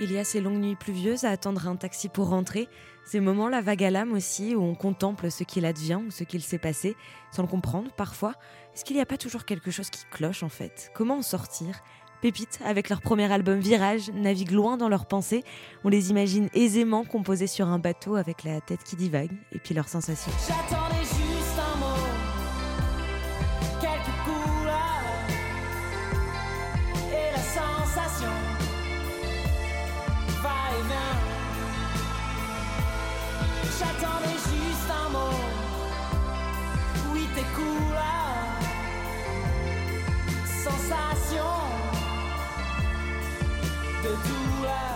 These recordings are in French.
Il y a ces longues nuits pluvieuses à attendre un taxi pour rentrer, ces moments la vague à l'âme aussi où on contemple ce qu'il advient ou ce qu'il s'est passé, sans le comprendre parfois. Est-ce qu'il n'y a pas toujours quelque chose qui cloche en fait? Comment en sortir? Pépites, avec leur premier album Virage, naviguent loin dans leurs pensées. On les imagine aisément composés sur un bateau avec la tête qui divague et puis leurs sensations.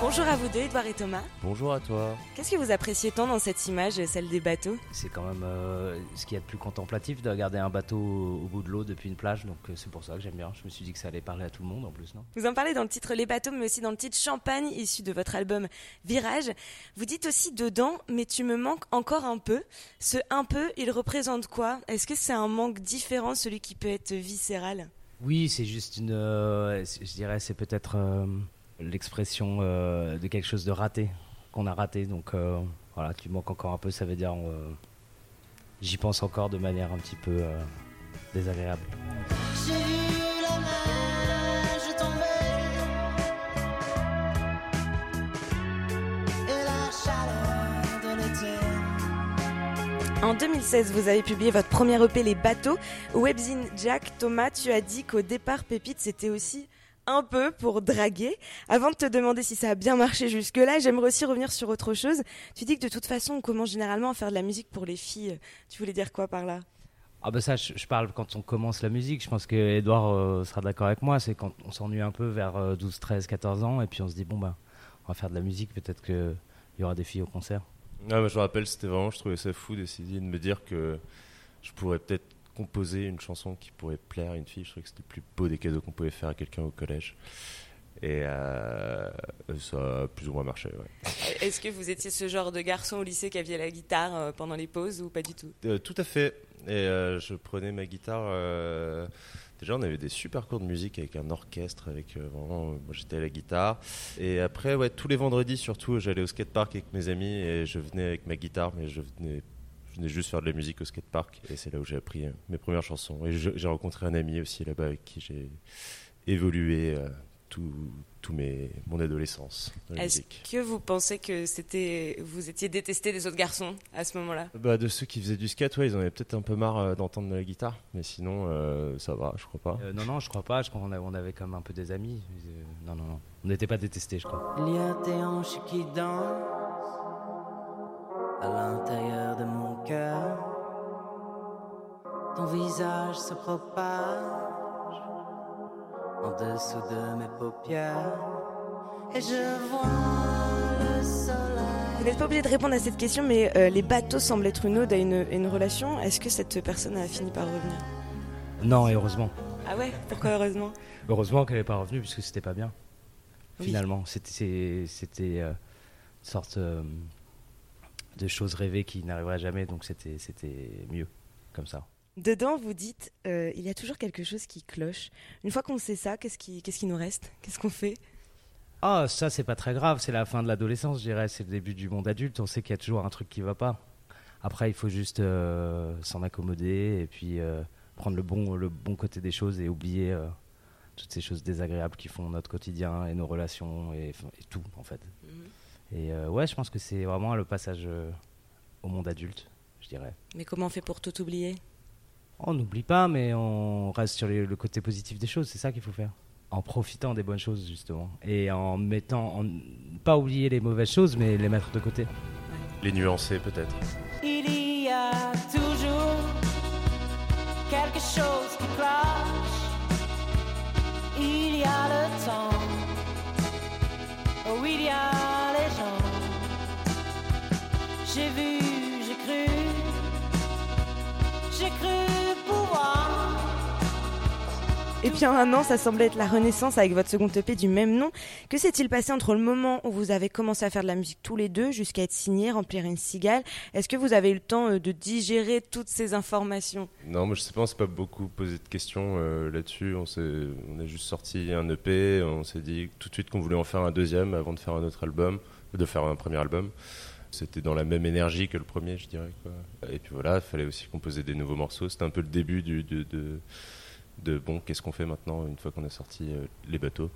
Bonjour à vous deux, Edouard et Thomas. Bonjour à toi. Qu'est-ce que vous appréciez tant dans cette image, celle des bateaux? C'est quand même euh, ce qu'il y a de plus contemplatif de regarder un bateau au, bout de l'eau depuis une plage, donc euh, c'est pour ça que j'aime bien. Je me suis dit que ça allait parler à tout le monde en plus, non? Vous en parlez dans le titre Les bateaux, mais aussi dans le titre Champagne, issu de votre album Virage. Vous dites aussi dedans, mais tu me manques encore un peu. Ce un peu, il représente quoi? Est-ce que c'est un manque différent, celui qui peut être viscéral? Oui, c'est juste une. euh, je dirais, c'est peut-être euh, l'expression euh, de quelque chose de raté, qu'on a raté. Donc voilà, tu manques encore un peu, ça veut dire. J'y pense encore de manière un petit peu désagréable. J'ai la En 2016, vous avez publié votre premier EP Les bateaux. Au webzine Jack, Thomas, tu as dit qu'au départ, Pépite, c'était aussi un peu pour draguer. Avant de te demander si ça a bien marché jusque-là, j'aimerais aussi revenir sur autre chose. Tu dis que de toute façon, on commence généralement à faire de la musique pour les filles. Tu voulais dire quoi par là? Ah bah ça, je, parle quand on commence la musique. Je pense que Edouard euh, sera d'accord avec moi. C'est quand on s'ennuie un peu vers euh, 12, 13, 14 ans et puis on se dit bon bah on va faire de la musique. Peut-être qu'il y aura des filles au concert. Ah, mais je me rappelle, c'était vraiment, je trouvais ça fou d'essayer de me dire que je pourrais peut-être composer une chanson qui pourrait plaire à une fille. Je trouvais que c'était le plus beau des cadeaux qu'on pouvait faire à quelqu'un au collège. Et euh, ça a plus ou moins marché. ouais. Est-ce que vous étiez ce genre de garçon au lycée qui aviez la guitare euh, pendant les pauses ou pas du tout? Euh, tout à fait. Et euh, je prenais ma guitare. Euh, Déjà, on avait des super cours de musique avec un orchestre, avec euh, vraiment. Moi, j'étais à la guitare. Et après, ouais, tous les vendredis, surtout, j'allais au skatepark avec mes amis et je venais avec ma guitare, mais je venais, juste faire de la musique au skatepark. Et c'est là où j'ai appris euh, mes premières chansons. Et j'ai rencontré un ami aussi là-bas avec qui j'ai évolué euh, tout, tout mes, mon adolescence Est-ce que vous pensez que c'était vous étiez détesté des autres garçons à ce moment-là? Bah, de ceux qui faisaient du skate, ouais, ils en avaient peut-être un peu marre euh, d'entendre la guitare, mais sinon, euh, ça va, je crois pas. Euh, non, non, je crois pas. Je crois qu'on avait, on avait comme un peu des amis. Euh, non, non, non. On n'était pas détestés, je crois. Il y a tes hanches qui dansent à l'intérieur de mon cœur. Ton visage se propage en dessous de mes paupières. Et je vois le soleil. Vous n'êtes pas obligé de répondre à cette question, mais euh, les bateaux semblent être une ode à une, une relation. Est-ce que cette personne a fini par revenir? Non, et heureusement. Ah ouais? Pourquoi heureusement? Heureusement qu'elle n'est pas revenue puisque c'était pas bien. Oui. Finalement, c'était euh, une sorte euh, de chose rêvée qui n'arriverait jamais, donc c'était c'était mieux comme ça. Dedans, vous dites euh, il y a toujours quelque chose qui cloche. Une fois qu'on sait ça, qu'est-ce qui, qu'est-ce qui nous reste? Qu'est-ce qu'on fait? Ah, ça c'est pas très grave, c'est la fin de l'adolescence, je dirais, c'est le début du monde adulte. On sait qu'il y a toujours un truc qui va pas. Après, il faut juste euh, s'en accommoder et puis euh, prendre le bon le bon côté des choses et oublier toutes ces choses désagréables qui font notre quotidien et nos relations et, et tout en fait. Et euh, ouais, je pense que c'est vraiment le passage au monde adulte, je dirais. Mais comment on fait pour tout oublier? On n'oublie pas, mais on reste sur les- le côté positif des choses. C'est ça qu'il faut faire. En profitant des bonnes choses, justement. Et en mettant. En, pas oublier les mauvaises choses, mais les mettre de côté. Les nuancer peut-être. Il y a toujours quelque chose qui cloche. Il y a le temps. Oh, il y a les gens. J'ai vu, j'ai cru. J'ai cru Et puis en un an, ça semblait être la renaissance avec votre second EP du même nom. Que s'est-il passé entre le moment où vous avez commencé à faire de la musique tous les deux jusqu'à être signé, remplir une cigale? Est-ce que vous avez eu le temps euh, de digérer toutes ces informations? Non, moi je sais pas, on s'est pas beaucoup posé de questions euh, là-dessus. On, a juste sorti un EP, on s'est dit tout de suite qu'on voulait en faire un deuxième avant de faire un autre album, de faire un premier album. C'était dans la même énergie que le premier, je dirais. Et puis voilà, il fallait aussi composer des nouveaux morceaux. C'était un peu le début de de bon, qu'est-ce qu'on fait maintenant une fois qu'on a sorti euh, les bateaux.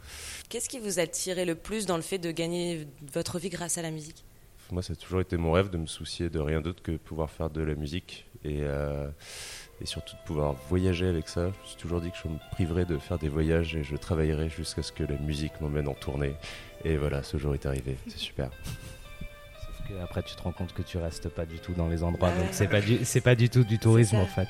Qu'est-ce qui vous a tiré le plus dans le fait de gagner votre vie grâce à la musique Moi, ça a toujours été mon rêve de me soucier de rien d'autre que pouvoir faire de la musique et, euh, et surtout de pouvoir voyager avec ça. Je me suis toujours dit que je me priverais de faire des voyages et je travaillerais jusqu'à ce que la musique m'emmène en tournée. Et voilà, ce jour est arrivé, c'est super. Sauf que après, tu te rends compte que tu restes pas du tout dans les endroits, donc c'est pas c'est pas du tout du tourisme en fait.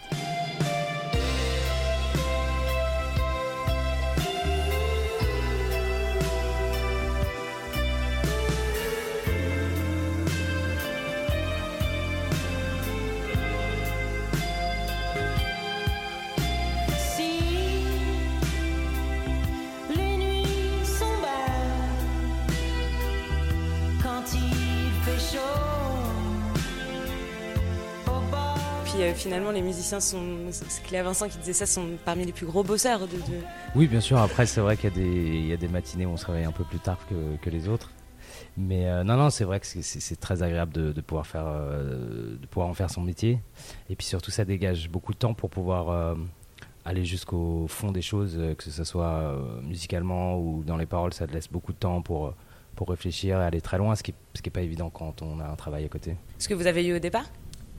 Finalement, les musiciens sont. C'est Cléa Vincent qui disait ça, sont parmi les plus gros bosseurs. De, Oui, bien sûr. Après, c'est vrai qu'il y, a des, y a des matinées où on se réveille un peu plus tard que, que les autres. Mais euh, non, non, c'est vrai que c'est très agréable de, de pouvoir faire, euh, de pouvoir en faire son métier. Et puis surtout, ça dégage beaucoup de temps pour pouvoir euh, aller jusqu'au fond des choses, que ce soit musicalement ou dans les paroles. Ça te laisse beaucoup de temps pour, pour réfléchir et aller très loin, ce qui n'est pas évident quand on a un travail à côté. Ce que vous avez eu au départ?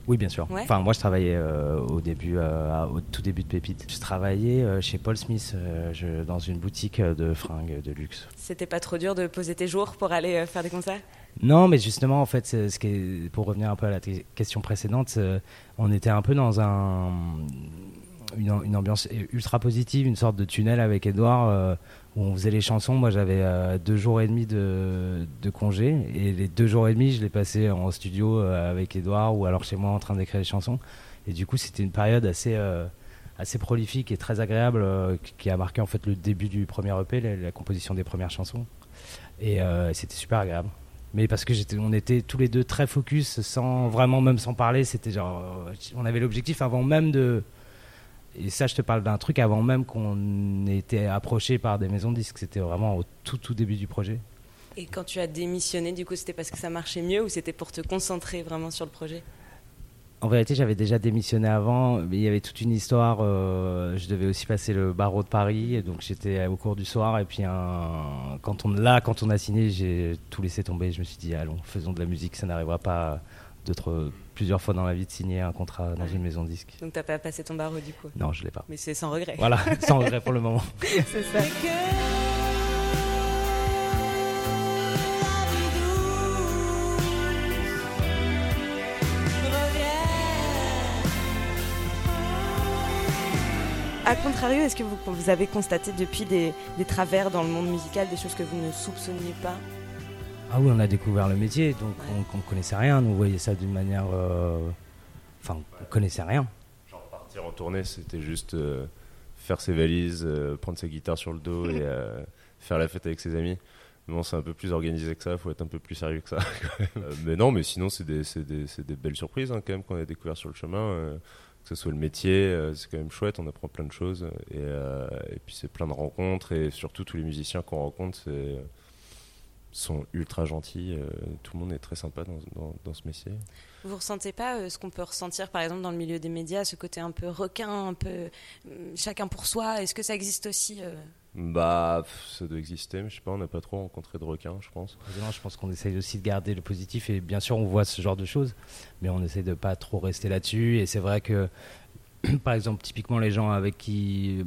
Oui, bien sûr. Enfin, moi, je travaillais euh, au début, euh, au tout début de Pépite. Je travaillais euh, chez Paul Smith, je, dans une boutique de fringues de luxe. C'était pas trop dur de poser tes jours pour aller faire des concerts? Non, mais justement, en fait, ce qui est, pour revenir un peu à la question précédente, on était un peu dans un, une, une, ambiance ultra positive, une sorte de tunnel avec Edouard où on faisait les chansons. Moi, j'avais euh, deux jours et demi de, congé. Et les deux jours et demi, je les passais en studio euh, avec Edouard ou alors chez moi en train d'écrire les chansons. Et du coup, c'était une période assez, euh, prolifique et très agréable qui a marqué en fait le début du premier EP, la, composition des premières chansons. Et c'était super agréable. Mais parce que j'étais, on était tous les deux très focus, sans vraiment même sans parler. C'était genre, on avait l'objectif avant même de et ça, je te parle d'un truc avant même qu'on ait été approché par des maisons de disques. C'était vraiment au tout, tout début du projet. Et quand tu as démissionné, du coup, c'était parce que ça marchait mieux ou c'était pour te concentrer vraiment sur le projet? En vérité, j'avais déjà démissionné avant, mais il y avait toute une histoire. Euh, je devais aussi passer le barreau de Paris, et donc j'étais au cours du soir. Et puis, un, quand on, là, quand on a signé, j'ai tout laissé tomber. Je me suis dit, allons, faisons de la musique, ça n'arrivera pas d'autres plusieurs fois dans la vie de signer un contrat dans une maison de disque. Donc t'as pas passé ton barreau du coup Non, je l'ai pas. Mais c'est sans regret. Voilà, sans regret pour le moment. c'est ça. A contrario, est-ce que vous, vous, avez constaté depuis des, des travers dans le monde musical, des choses que vous ne soupçonniez pas? Ah oui, on a découvert le métier, donc on ne connaissait rien. Nous, voyait ça d'une manière. Euh, enfin, on ne connaissait rien. Genre partir en tournée, c'était juste euh, faire ses valises, euh, prendre sa guitare sur le dos et faire la fête avec ses amis. Non, c'est un peu plus organisé que ça, il faut être un peu plus sérieux que ça. mais non, mais sinon, c'est des, des, des, belles surprises hein, quand même qu'on a découvert sur le chemin. que ce soit le métier, c'est quand même chouette, on apprend plein de choses. Et, et puis c'est plein de rencontres et surtout tous les musiciens qu'on rencontre, c'est sont ultra gentils. Euh, tout le monde est très sympa dans, dans, ce métier. Vous ressentez pas euh, ce qu'on peut ressentir, par exemple, dans le milieu des médias, ce côté un peu requin, un peu euh, chacun pour soi? Est-ce que ça existe aussi Bah, ça doit exister, mais je sais pas, on n'a pas trop rencontré de requins, je pense. Je pense qu'on essaye aussi de garder le positif, et bien sûr, on voit ce genre de choses, mais on essaye de pas trop rester là-dessus. Et c'est vrai que, par exemple, typiquement, les gens avec qui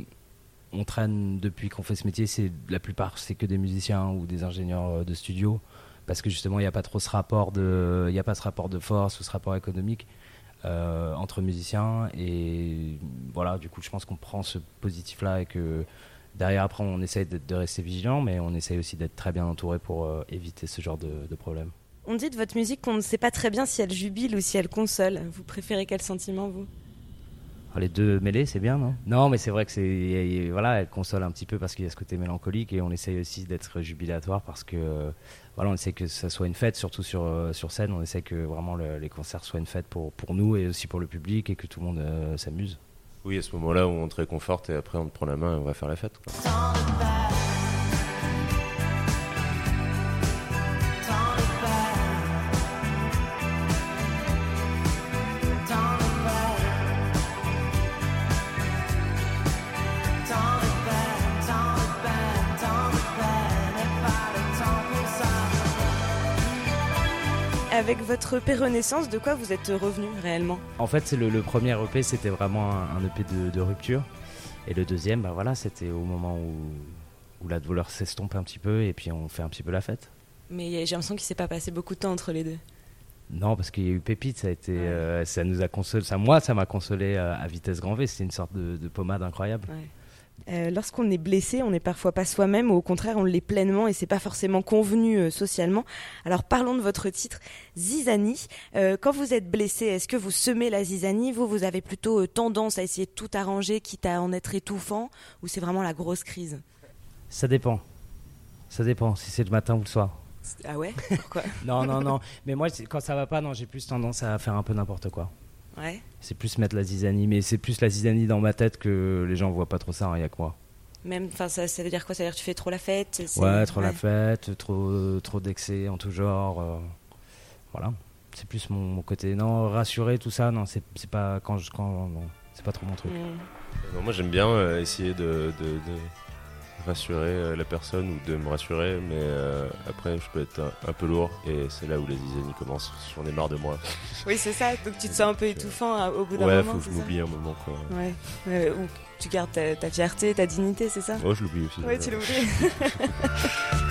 on traîne depuis qu'on fait ce métier, c'est la plupart c'est que des musiciens ou des ingénieurs euh, de studio parce que justement il n'y a pas trop ce rapport de il a pas ce rapport de force ou ce rapport économique euh, entre musiciens et voilà du coup je pense qu'on prend ce positif là et que derrière après on essaye de, rester vigilant mais on essaye aussi d'être très bien entouré pour euh, éviter ce genre de, de problème. On dit de votre musique qu'on ne sait pas très bien si elle jubile ou si elle console. Vous préférez quel sentiment vous? Les deux mêlés, c'est bien, non? Non, mais c'est vrai que c'est voilà, elle console un petit peu parce qu'il y a ce côté mélancolique et on essaye aussi d'être jubilatoire parce que voilà, on essaie que ça soit une fête, surtout sur euh, sur scène. On essaie que vraiment le- les concerts soient une fête pour pour nous et aussi pour le public et que tout le monde euh, s'amuse. Oui, à ce moment-là où on te réconforte et après on te prend la main et on va faire la fête. quoi. Avec votre pérennaissance, de quoi vous êtes revenu réellement? En fait, c'est le, le premier EP, c'était vraiment un, un EP de, de rupture. Et le deuxième, bah voilà, c'était au moment où, où la douleur s'estompe un petit peu et puis on fait un petit peu la fête. Mais j'ai l'impression qu'il s'est pas passé beaucoup de temps entre les deux. Non, parce qu'il y a eu Pépite, ça a été, Ouais. euh, ça nous a consolé, ça, moi, ça m'a consolé euh, à vitesse grand V. C'était une sorte de, de pommade incroyable. Euh, Lorsqu'on est blessé, on n'est parfois pas soi-même, ou au contraire, on l'est pleinement et c'est pas forcément convenu euh, socialement. Alors parlons de votre titre, Zizanie. Euh, quand vous êtes blessé, est-ce que vous semez la zizanie? Vous, vous avez plutôt tendance à essayer de tout arranger, quitte à en être étouffant, ou c'est vraiment la grosse crise? Ça dépend. Ça dépend si c'est le matin ou le soir. Ah ouais? Pourquoi? Non, non, non. Mais moi, quand ça va pas, non, j'ai plus tendance à faire un peu n'importe quoi. Ouais. C'est plus mettre la zizanie, mais c'est plus la zizanie dans ma tête que les gens voient pas trop ça, il y a que moi. Même, enfin, ça, ça veut dire quoi? Ça veut dire que tu fais trop la fête Ouais, trop la fête, trop, trop d'excès en tout genre. euh, voilà. C'est plus mon, mon côté. Non, rassurer, tout ça, non, c'est c'est pas quand je. Quand, c'est pas trop mon truc. Non, moi j'aime bien euh, essayer de, de- de rassurer euh, la personne ou de me rassurer, mais euh, après je peux être un, un peu lourd et c'est là où la zizanie commence. J'en ai marre de moi. Oui, c'est ça. Donc tu te sens un peu étouffant hein, au bout d'un Ouais, moment. faut que je m'oublie un moment quoi. Ouais. Ouais, Ou tu gardes ta, ta fierté, ta dignité, c'est ça? Oh, je l'oublie aussi. Ouais, tu l'oublies.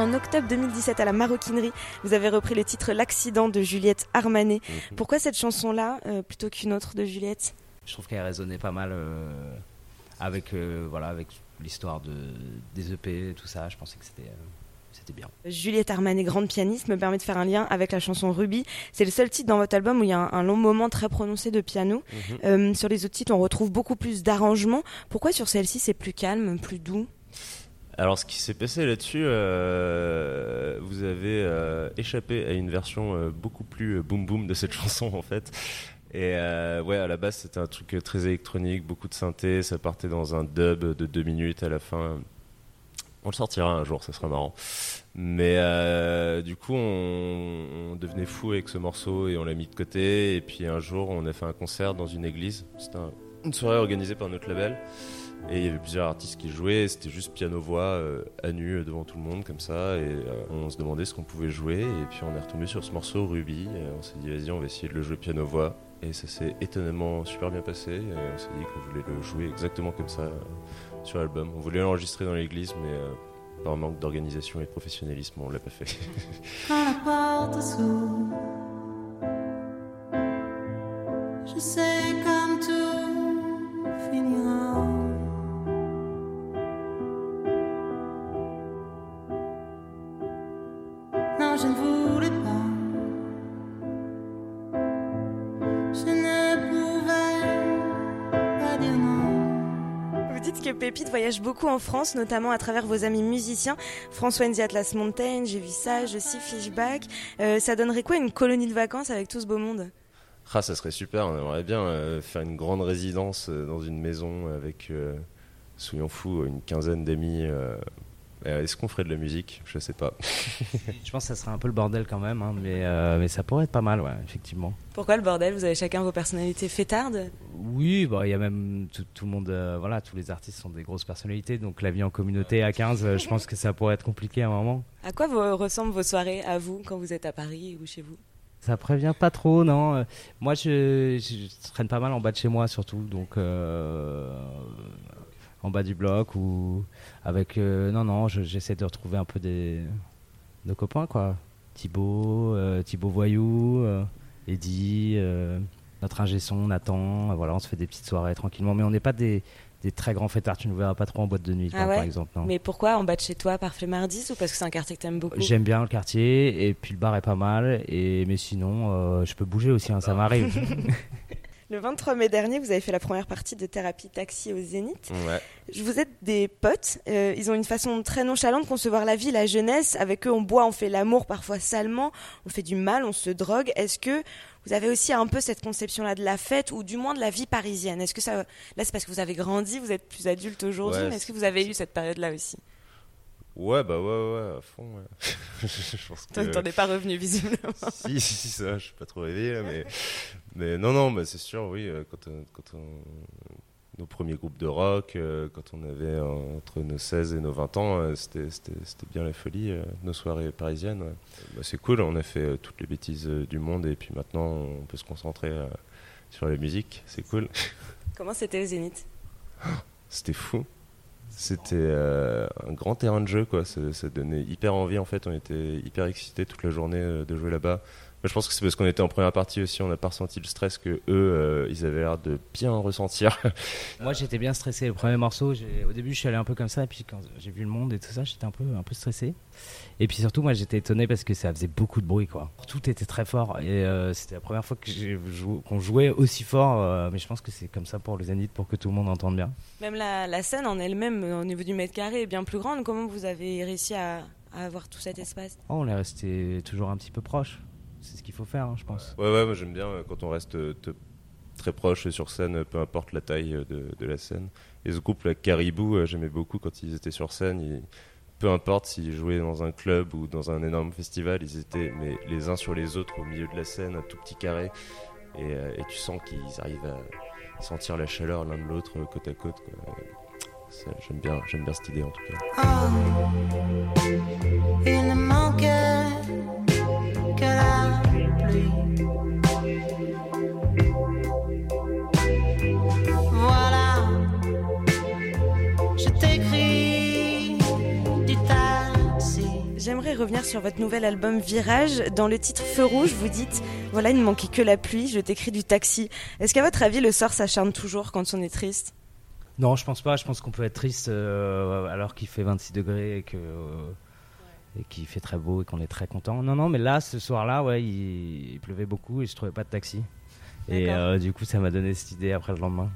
En octobre 2017, à la maroquinerie, vous avez repris le titre L'accident de Juliette Armanet. Mhm. Pourquoi cette chanson-là euh, plutôt qu'une autre de Juliette? Je trouve qu'elle résonnait pas mal euh, avec, euh, voilà, avec l'histoire de, des EP et tout ça. Je pensais que c'était c'était bien. Juliette Armanet, grande pianiste, me permet de faire un lien avec la chanson Ruby. C'est le seul titre dans votre album où il y a un, un long moment très prononcé de piano. Mhm. Sur les autres titres, on retrouve beaucoup plus d'arrangements. Pourquoi sur celle-ci, c'est plus calme, plus doux? Alors, ce qui s'est passé là-dessus, euh, vous avez euh, échappé à une version euh, beaucoup plus euh, boom boom de cette chanson en fait. Et euh, ouais, à la base, c'était un truc euh, très électronique, beaucoup de synthé. Ça partait dans un dub de deux minutes à la fin. On le sortira un jour, ça sera marrant. Mais euh, du coup, on, on devenait fou avec ce morceau et on l'a mis de côté. Et puis un jour, on a fait un concert dans une église. C'était un- une soirée organisée par notre label. Et il y avait plusieurs artistes qui jouaient, c'était juste piano-voix euh, à nu euh, devant tout le monde comme ça, et euh, on se demandait ce qu'on pouvait jouer, et puis on est retombé sur ce morceau Ruby, et on s'est dit vas-y on va essayer de le jouer piano-voix, et ça s'est étonnamment super bien passé, et on s'est dit qu'on voulait le jouer exactement comme ça sur l'album. On voulait l'enregistrer dans l'église, mais par manque d'organisation et de professionnalisme, on l'a pas fait. je sais Pépite voyage beaucoup en France, notamment à travers vos amis musiciens. François Nzi Atlas Mountain, j'ai vu ça, je suis Fishback. Euh, ça donnerait quoi une colonie de vacances avec tout ce beau monde? Ah, ça serait super, on aimerait bien euh, faire une grande résidence euh, dans une maison avec, soyons fous, une quinzaine d'amis. Euh, Est-ce qu'on ferait de la musique? Je sais pas. Je pense que ça serait un peu le bordel quand même, hein, mais, euh, mais ça pourrait être pas mal, ouais, effectivement. Pourquoi le bordel? Vous avez chacun vos personnalités fêtardes? Oui, bah, il y a même tout, tout le monde, euh, voilà, tous les artistes sont des grosses personnalités, donc la vie en communauté à 15, euh, je pense que ça pourrait être compliqué à un moment. À quoi vous- ressemblent vos soirées à vous quand vous êtes à Paris ou chez vous? Ça prévient pas trop, non. Moi, je, je, je traîne pas mal en bas de chez moi, surtout, donc euh, en bas du bloc ou avec. euh, non, non, je- j'essaie de retrouver un peu des de copains, quoi. Thibaut, euh, Thibaut Voyou, euh, Eddie, euh, notre ingé son, Nathan. Voilà, on se fait des petites soirées tranquillement, mais on n'est pas des, des très grands fêtards. Tu ne verras pas trop en boîte de nuit, Ah par- ouais par exemple. non. Mais pourquoi en bas de chez toi, par Flemmardis ou parce que c'est un quartier que t'aimes beaucoup J'aime bien le quartier et puis le bar est pas mal. Et mais sinon, euh, je peux bouger aussi, hein, ça m'arrive. Le 23 mai dernier, vous avez fait la première partie de Thérapie Taxi au Zénith. Ouais. Je vous êtes des potes. euh, ils ont une façon très nonchalante de concevoir la vie, la jeunesse. Avec eux, on boit, on fait l'amour parfois salement, on fait du mal, on se drogue. Est-ce que vous avez aussi un peu cette conception-là de la fête ou du moins de la vie parisienne? Est-ce que ça, là, c'est parce que vous avez grandi, vous êtes plus adulte aujourd'hui, Ouais, mais est-ce que vous avez eu cette période-là aussi? Ouais, bah ouais, ouais, à fond. ouais. Toi, que... T'en es pas revenu visiblement. si, si, si, ça, je suis pas trop réveillé là, mais, mais non, non, bah, c'est sûr, oui, euh, quand, euh, quand on- nos premiers groupes de rock, euh, quand on avait entre nos 16 et nos 20 ans, c'était bien la folie, nos soirées parisiennes. ouais. Bah, c'est cool, on a fait toutes les bêtises du monde et puis maintenant on peut se concentrer sur la musique, c'est cool. Comment c'était au Zénith? C'était fou. C'était euh, un grand terrain de jeu, quoi. Ça, ça donnait hyper envie, en fait. On était hyper excités toute la journée euh, de jouer là-bas. Moi, je pense que c'est parce qu'on était en première partie aussi, on n'a pas ressenti le stress que eux, euh, ils avaient l'air de bien ressentir. Moi, j'étais bien stressé. Le premier morceau, au début, je suis allé un peu comme ça. Et puis, quand j'ai vu le monde et tout ça, j'étais un peu, un peu stressé. Et puis, surtout, moi, j'étais étonné parce que ça faisait beaucoup de bruit, quoi. Tout était très fort. Et euh, c'était la première fois qu'on jouait aussi fort. euh, mais je pense que c'est comme ça pour le Zénith, pour que tout le monde entende bien. Même la, la scène en elle-même, au niveau du mètre carré, est bien plus grande. Comment vous avez réussi à, à avoir tout cet espace? Oh, on est resté toujours un petit peu proche. C'est ce qu'il faut faire, hein, je pense. ouais, ouais, moi j'aime bien euh, quand on reste euh, te- très proche sur scène, euh, peu importe la taille de, de la scène. Et ce groupe, là, Caribou, j'aimais beaucoup quand ils étaient sur scène. ils- peu importe s'ils jouaient dans un club ou dans un énorme festival, ils étaient mais les uns sur les autres au milieu de la scène, un tout petit carré. Et, et tu sens qu'ils arrivent à sentir la chaleur l'un de l'autre côte à côte. quoi. Ça, J'aime bien, j'aime bien cette idée en tout cas. Oh, revenir sur votre nouvel album Virage. Dans le titre Feu Rouge, vous dites Voilà, il ne manquait que la pluie, je t'écris du taxi. Est-ce qu'à votre avis, le sort s'acharne toujours quand on est triste? Non, je pense pas. Je pense qu'on peut être triste euh, alors qu'il fait 26 degrés et que euh, et qu'il fait très beau et qu'on est très content. Non, non, mais là, ce soir-là, ouais, il, il pleuvait beaucoup et je trouvais pas de taxi. Et euh, du coup, ça m'a donné cette idée après le lendemain.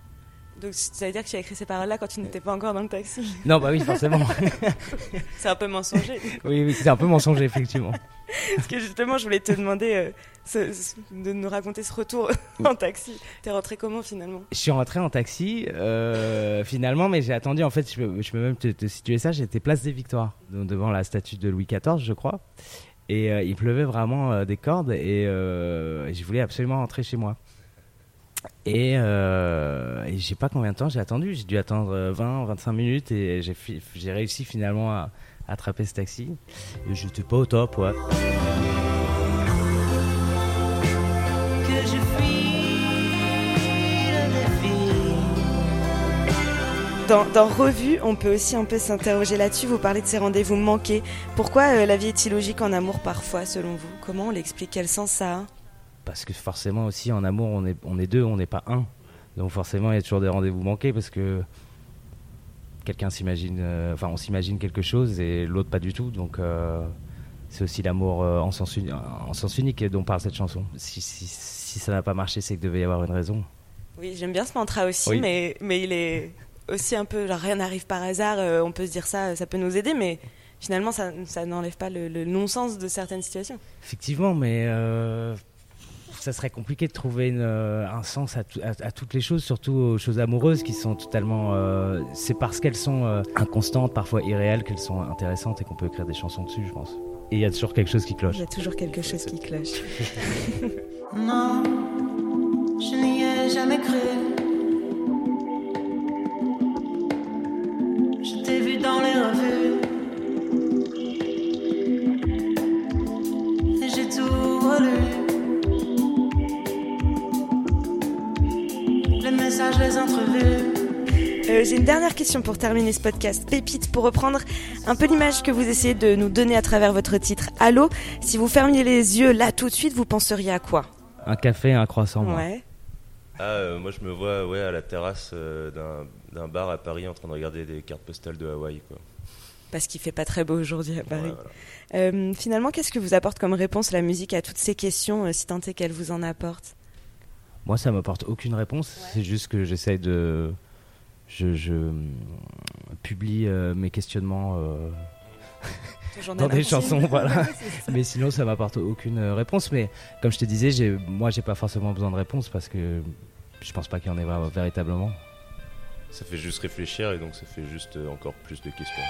Donc ça veut dire que tu as écrit ces paroles-là quand tu n'étais pas encore dans le taxi Non, bah oui, forcément. C'est un peu mensonger. oui, oui, c'est un peu mensonger, effectivement. Parce que justement, je voulais te demander euh, ce- ce- de nous raconter ce retour en taxi. T'es rentré comment finalement? Je suis rentré en taxi euh, finalement, mais j'ai attendu. En fait, je peux, je peux même te, te situer ça. J'étais place des Victoires, donc devant la statue de Louis XIV, je crois. Et euh, il pleuvait vraiment des cordes et je voulais absolument rentrer chez moi. Et, euh, et je sais pas combien de temps j'ai attendu. J'ai dû attendre euh, 20, 25 minutes et j'ai j'ai réussi finalement à, attraper ce taxi. Et j'étais pas au top, ouais. dans Revue, on peut aussi un peu s'interroger là-dessus. Vous parlez de ces rendez-vous manqués. Pourquoi euh, la vie est illogique en amour parfois, selon vous? Comment on l'explique? Quel sens ça a? Parce que forcément aussi en amour on est, on est deux, on n'est pas un. Donc forcément il y a toujours des rendez-vous manqués parce que quelqu'un s'imagine, euh, enfin on s'imagine quelque chose et l'autre pas du tout. Donc euh, c'est aussi l'amour euh, en, sens uni- en sens unique dont parle cette chanson. Si, si, si ça n'a pas marché c'est qu'il devait y avoir une raison. Oui, j'aime bien ce mantra aussi, Oui. mais, mais il est aussi un peu genre rien n'arrive par hasard. on peut se dire ça, ça peut nous aider, mais finalement ça, ça n'enlève pas le, le non-sens de certaines situations. Effectivement, mais ça serait compliqué de trouver une, euh, un sens à, tout- à- à toutes les choses, surtout aux choses amoureuses qui sont totalement. euh, c'est parce qu'elles sont euh, inconstantes, parfois irréelles, qu'elles sont intéressantes et qu'on peut écrire des chansons dessus, je pense. Et il y a toujours quelque chose qui cloche. Il y a toujours quelque chose qui cloche. Non, je n'y ai jamais cru. Les entrevues. Euh, J'ai une dernière question pour terminer ce podcast. Pépite, pour reprendre un peu l'image que vous essayez de nous donner à travers votre titre. Allô, si vous fermiez les yeux là tout de suite, vous penseriez à quoi? Un café et un croissant, moi. Ouais. Ah, euh, moi je me vois ouais, à la terrasse euh, d'un- d'un bar à Paris en train de regarder des cartes postales de Hawaï. Quoi. Parce qu'il fait pas très beau aujourd'hui à Paris. Ouais, voilà. Euh, finalement, qu'est-ce que vous apporte comme réponse la musique à toutes ces questions, euh, si tant est qu'elle vous en apporte? Moi, ça m'apporte aucune réponse. C'est juste que j'essaye de. Je, je, publie euh, mes questionnements euh, dans des chansons, voilà. Mais sinon, ça m'apporte aucune euh, réponse. Mais comme je te disais, moi, j'ai pas forcément besoin de réponse parce que je pense pas qu'il y en ait véritablement. Ça fait juste réfléchir et donc ça fait juste encore plus de questions.